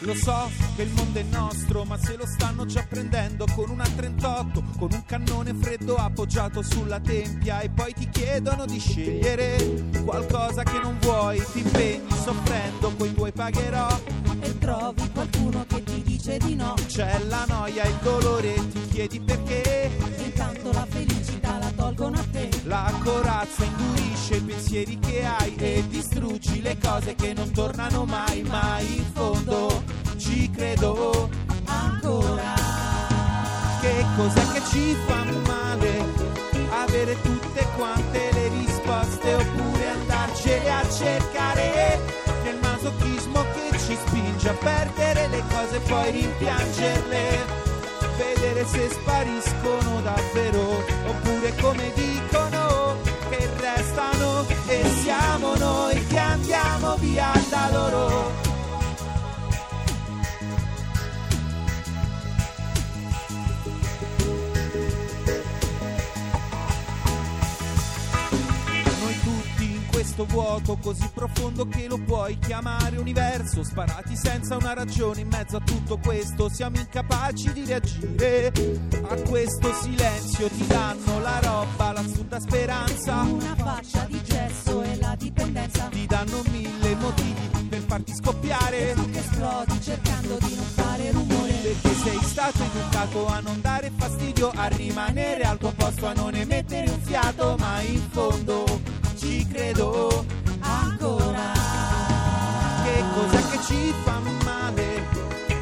Lo so che il mondo è nostro, ma se lo stanno già prendendo con una 38, con un cannone freddo appoggiato sulla tempia e poi ti chiedono di scegliere qualcosa che non vuoi, ti impegni soffrendo, poi tuoi pagherò e trovi qualcuno che ti dice di no. C'è la noia, il dolore, ti chiedi perché. Intanto la felicità La corazza indurisce i pensieri che hai e distruggi le cose che non tornano mai, mai in fondo ci credo ancora. Che cos'è che ci fa male? Avere tutte quante le risposte oppure andarcene a cercare nel masochismo che ci spinge a perdere le cose e poi rimpiangerle. Vedere se spariscono davvero oppure come dicono andiamo via da questo vuoto così profondo che lo puoi chiamare universo, sparati senza una ragione in mezzo a tutto questo, siamo incapaci di reagire a questo silenzio, ti danno la roba, l'assurda speranza, una fascia di gesso e la dipendenza, ti danno mille motivi per farti scoppiare, e tu che esplodi cercando di non fare rumore, perché sei stato educato a non dare fastidio, a rimanere al tuo posto, a non emettere un fiato, ma in fondo ci credo ancora. Che cos'è che ci fa male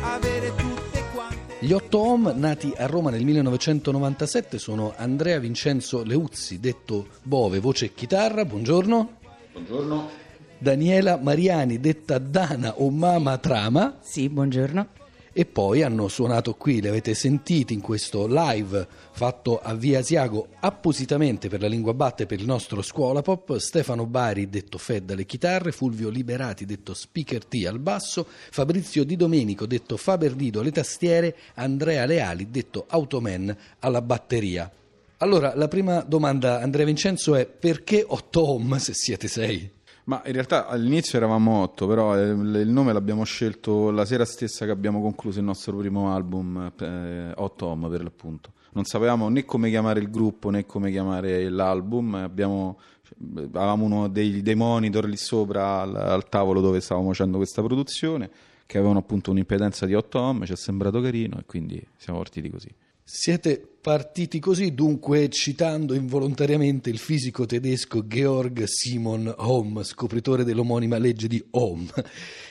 avere tutte quante. Gli otto Om, nati a Roma nel 1997, sono Andrea Vincenzo Leuzzi, detto Bove, voce e chitarra. Buongiorno. Buongiorno. Daniela Mariani, detta Dana o Mama Trama. Sì, buongiorno e poi hanno suonato qui, li avete sentiti in questo live fatto a Via Asiago appositamente per la lingua batte per il nostro scuola pop, Stefano Bari detto Fed alle chitarre, Fulvio Liberati detto Speaker T al basso, Fabrizio Di Domenico detto Faberdido alle tastiere, Andrea Leali detto Automan alla batteria. Allora, la prima domanda, Andrea Vincenzo, è perché 8 home se siete 6? Ma in realtà all'inizio eravamo otto, però eh, il nome l'abbiamo scelto la sera stessa che abbiamo concluso il nostro primo album, eh, Otto Home per l'appunto. Non sapevamo né come chiamare il gruppo né come chiamare l'album, abbiamo, avevamo uno dei, dei monitor lì sopra al, al, tavolo dove stavamo facendo questa produzione, che avevano appunto un'impedenza di 8 ohm, ci è sembrato carino e quindi siamo partiti così. Siete partiti così, dunque citando involontariamente il fisico tedesco Georg Simon Ohm, scopritore dell'omonima legge di Ohm,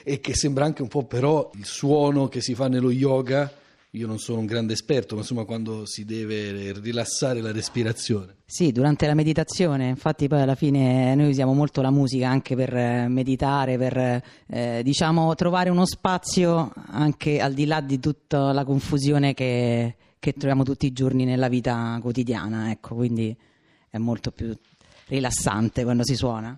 e che sembra anche un po' però il suono che si fa nello yoga. Io non sono un grande esperto, ma insomma quando si deve rilassare la respirazione. Sì, durante la meditazione, infatti poi alla fine noi usiamo molto la musica anche per eh, meditare, per eh, diciamo trovare uno spazio anche al di là di tutta la confusione che che troviamo tutti i giorni nella vita quotidiana, ecco, quindi è molto più rilassante quando si suona.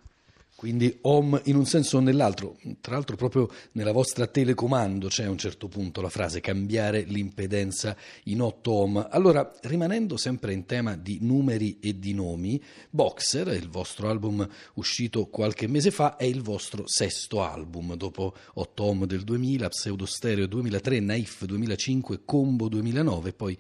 Quindi home in un senso o nell'altro, tra l'altro proprio nella vostra telecomando c'è a un certo punto la frase cambiare l'impedenza in 8 ohm. Allora, rimanendo sempre in tema di numeri e di nomi, Boxer, il vostro album uscito qualche mese fa, è il vostro sesto album, dopo 8 ohm del 2000, Pseudo Stereo 2003, Naif 2005, Combo 2009, poi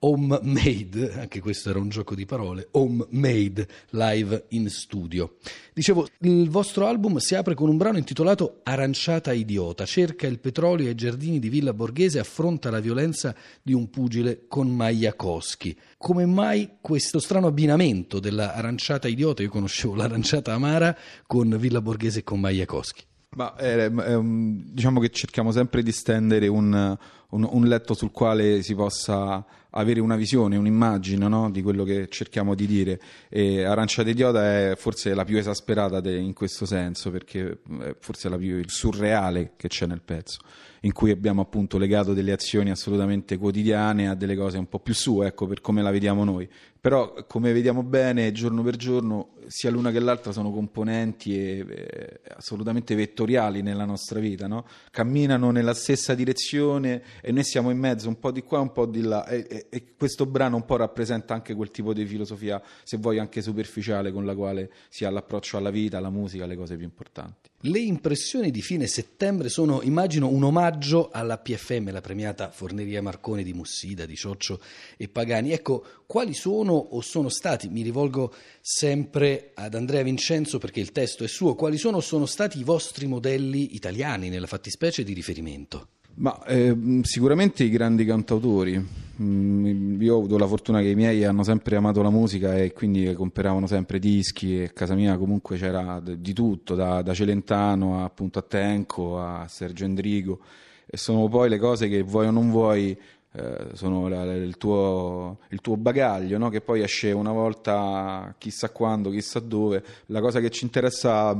Home Made, anche questo era un gioco di parole, Home Made live in studio. Dicevo, il vostro album si apre con un brano intitolato Aranciata idiota, cerca il petrolio ai giardini di Villa Borghese affronta la violenza di un pugile con Majakowski. Come mai questo strano abbinamento della aranciata idiota, io conoscevo l'aranciata amara con Villa Borghese e con Majakowski? Ma è, è diciamo che cerchiamo sempre di stendere un, un, un, letto sul quale si possa avere una visione, un'immagine no? di quello che cerchiamo di dire. E Arancia d'idiota è forse la più esasperata de, in questo senso, perché è forse la più surreale che c'è nel pezzo, in cui abbiamo appunto legato delle azioni assolutamente quotidiane a delle cose un po' più su, ecco, per come la vediamo noi. Però, come vediamo bene, giorno per giorno, sia l'una che l'altra sono componenti e, e, assolutamente vettoriali nella nostra vita, no? camminano nella stessa direzione e noi siamo in mezzo un po' di qua un po' di là e, e, e questo brano un po' rappresenta anche quel tipo di filosofia se vuoi anche superficiale con la quale si ha l'approccio alla vita, alla musica, alle cose più importanti. Le impressioni di fine settembre sono, immagino, un omaggio alla PFM, la premiata Forneria Marconi di Mussida, di Cioccio e Pagani. Ecco, quali sono o sono stati, mi rivolgo sempre ad Andrea Vincenzo perché il testo è suo, quali sono o sono stati i vostri modelli italiani, nella fattispecie di riferimento? Ma eh, sicuramente i grandi cantautori. Mm, io ho avuto la fortuna che i miei hanno sempre amato la musica e quindi comperavano sempre dischi e a casa mia comunque c'era di tutto, da, da Celentano a, appunto a Tenco a Sergio Endrigo e sono poi le cose che vuoi o non vuoi eh, sono la, il, tuo, il, tuo, bagaglio, no? che poi esce una volta chissà quando, chissà dove. La cosa che ci interessa,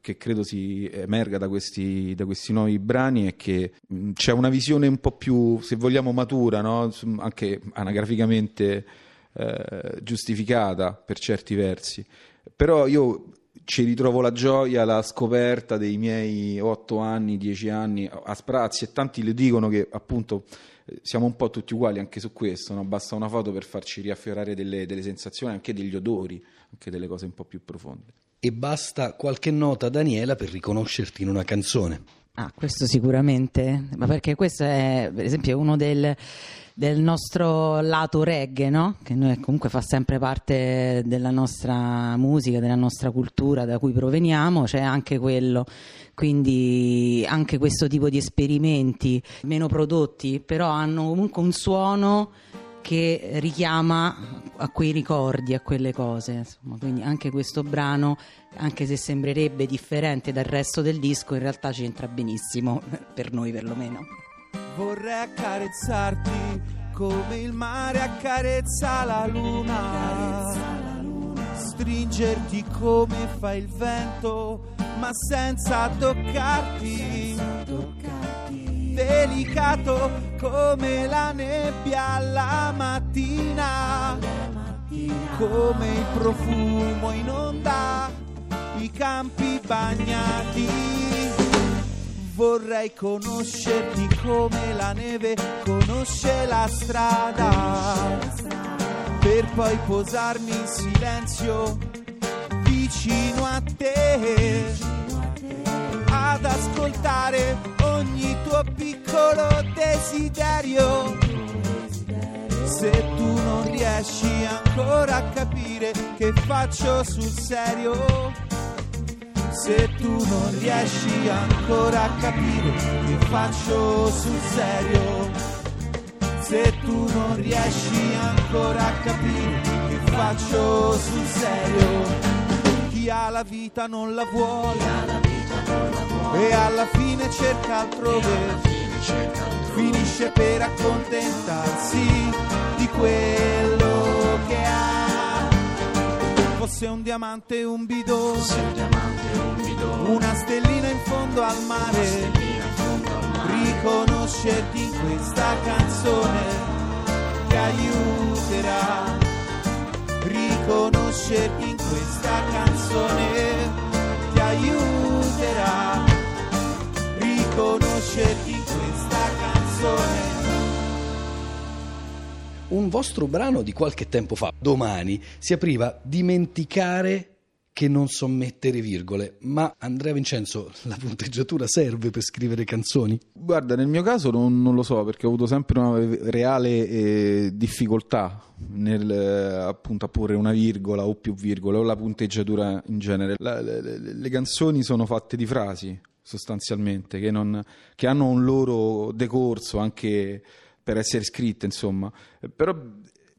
che credo si emerga da questi, da questi nuovi brani, è che mh, c'è una visione un po' più, se vogliamo, matura, no? anche anagraficamente eh, giustificata per certi versi. Però io ci ritrovo la gioia, la scoperta dei miei otto anni, dieci anni a sprazzi e tanti le dicono che appunto siamo un po' tutti uguali anche su questo, no? basta una foto per farci riaffiorare delle, delle sensazioni, anche degli odori, anche delle cose un po' più profonde. E basta qualche nota, Daniela, per riconoscerti in una canzone. Ah, questo sicuramente, ma perché questo è, per esempio, uno del, del nostro lato reggae, no? Che noi comunque fa sempre parte della nostra musica, della nostra cultura da cui proveniamo, c'è anche quello. Quindi anche questo tipo di esperimenti meno prodotti, però hanno comunque un suono che richiama a quei ricordi, a quelle cose. Insomma. Quindi anche questo brano, anche se sembrerebbe differente dal resto del disco, in realtà c'entra benissimo, per noi perlomeno. Vorrei accarezzarti come il mare accarezza la luna, stringerti come fa il vento, ma senza toccarti. Delicato come la nebbia alla mattina, come il profumo in onda, i campi bagnati. Vorrei conoscerti come la neve conosce la strada, per poi posarmi in silenzio vicino a te ad ascoltare ogni tuo piccolo desiderio. Se tu non riesci ancora a capire che faccio sul serio, se tu non riesci ancora a capire che faccio sul serio, se tu non riesci ancora a capire che faccio sul serio, chi ha la vita non la vuole. E alla fine cerca altrove, finisce per accontentarsi di quello che ha. Fosse un diamante un bidone, una stellina in fondo al mare, riconoscerti in questa canzone ti aiuterà, riconoscerti in questa canzone ti aiuterà. Riconoscerti in questa canzone. Un vostro brano di qualche tempo fa, domani, si apriva Dimenticare che non so mettere virgole, ma Andrea Vincenzo, la punteggiatura serve per scrivere canzoni? Guarda, nel mio caso non, non lo so perché ho avuto sempre una reale eh, difficoltà nel eh, appunto a porre una virgola o più virgole o la punteggiatura in genere. La, le, le, canzoni sono fatte di frasi sostanzialmente che, non, che hanno un loro decorso anche per essere scritte, insomma. Però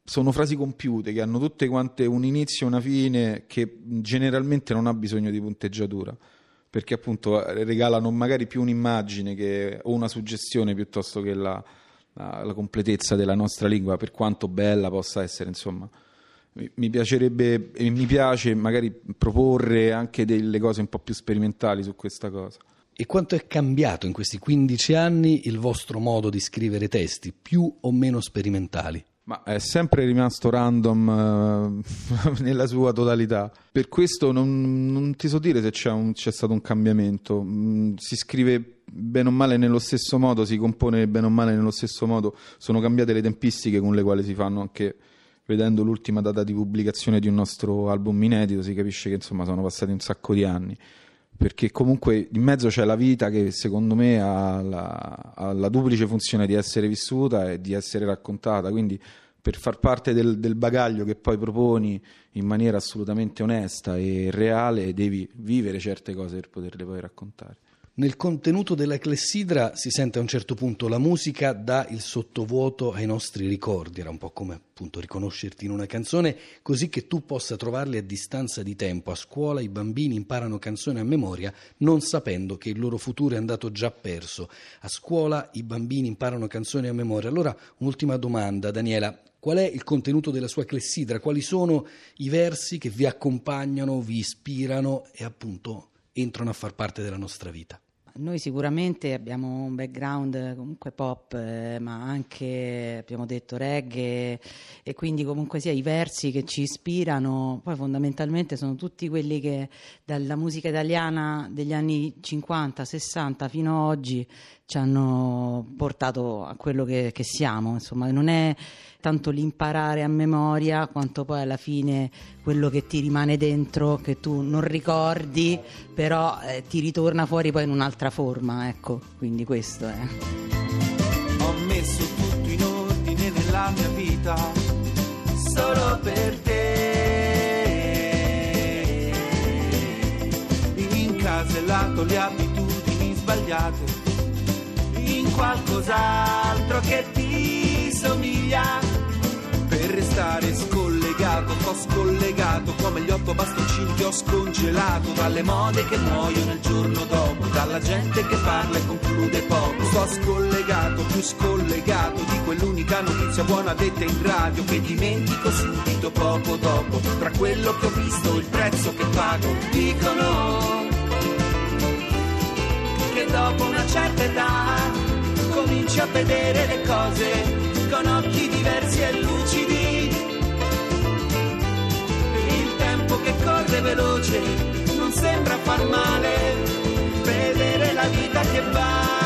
sono frasi compiute che hanno tutte quante un inizio e una fine che generalmente non ha bisogno di punteggiatura perché appunto regalano magari più un'immagine che, o una suggestione piuttosto che la, la, la, completezza della nostra lingua per quanto bella possa essere insomma mi, mi piacerebbe e mi piace magari proporre anche delle cose un po' più sperimentali su questa cosa e quanto è cambiato in questi 15 anni il vostro modo di scrivere testi più o meno sperimentali? Ma è sempre rimasto random uh, nella sua totalità. Per questo non, non ti so dire se c'è, un, c'è stato un cambiamento. Mm, si scrive bene o male nello stesso modo, si compone bene o male nello stesso modo, sono cambiate le tempistiche con le quali si fanno anche vedendo l'ultima data di pubblicazione di un nostro album inedito si capisce che insomma sono passati un sacco di anni perché comunque in mezzo c'è la vita che secondo me ha la, ha la duplice funzione di essere vissuta e di essere raccontata quindi per far parte del, del, bagaglio che poi proponi in maniera assolutamente onesta e reale devi vivere certe cose per poterle poi raccontare. Nel contenuto della clessidra si sente a un certo punto la musica dà il sottovuoto ai nostri ricordi, era un po' come appunto riconoscerti in una canzone, così che tu possa trovarli a distanza di tempo. A scuola i bambini imparano canzoni a memoria non sapendo che il loro futuro è andato già perso. A scuola i bambini imparano canzoni a memoria. Allora, un'ultima domanda, Daniela. Qual è il contenuto della sua clessidra? Quali sono i versi che vi accompagnano, vi ispirano e appunto entrano a far parte della nostra vita? Noi sicuramente abbiamo un background comunque pop, eh, ma anche abbiamo detto reggae e quindi comunque sia i versi che ci ispirano, poi fondamentalmente sono tutti quelli che dalla musica italiana degli anni 50, 60 fino ad oggi ci hanno portato a quello che, che siamo, insomma non è tanto l'imparare a memoria quanto poi alla fine quello che ti rimane dentro, che tu non ricordi, però eh, ti ritorna fuori poi in un'altra forma, ecco, quindi questo è. Ho messo tutto in ordine nella mia vita, solo per te. Incasellato le abitudini sbagliate in qualcos'altro che ti somiglia per restare scollegato, ho scollegato come gli otto bastoncini che ho scongelato dalle mode che muoiono il giorno dopo, dalla gente che parla e conclude poco. Sto scollegato, più scollegato di quell'unica notizia buona detta in radio che dimentico subito poco dopo. Tra quello che ho visto, il prezzo che pago, dicono vedere le cose con occhi diversi e lucidi. Il tempo che corre veloce non sembra far male, vedere la vita che va.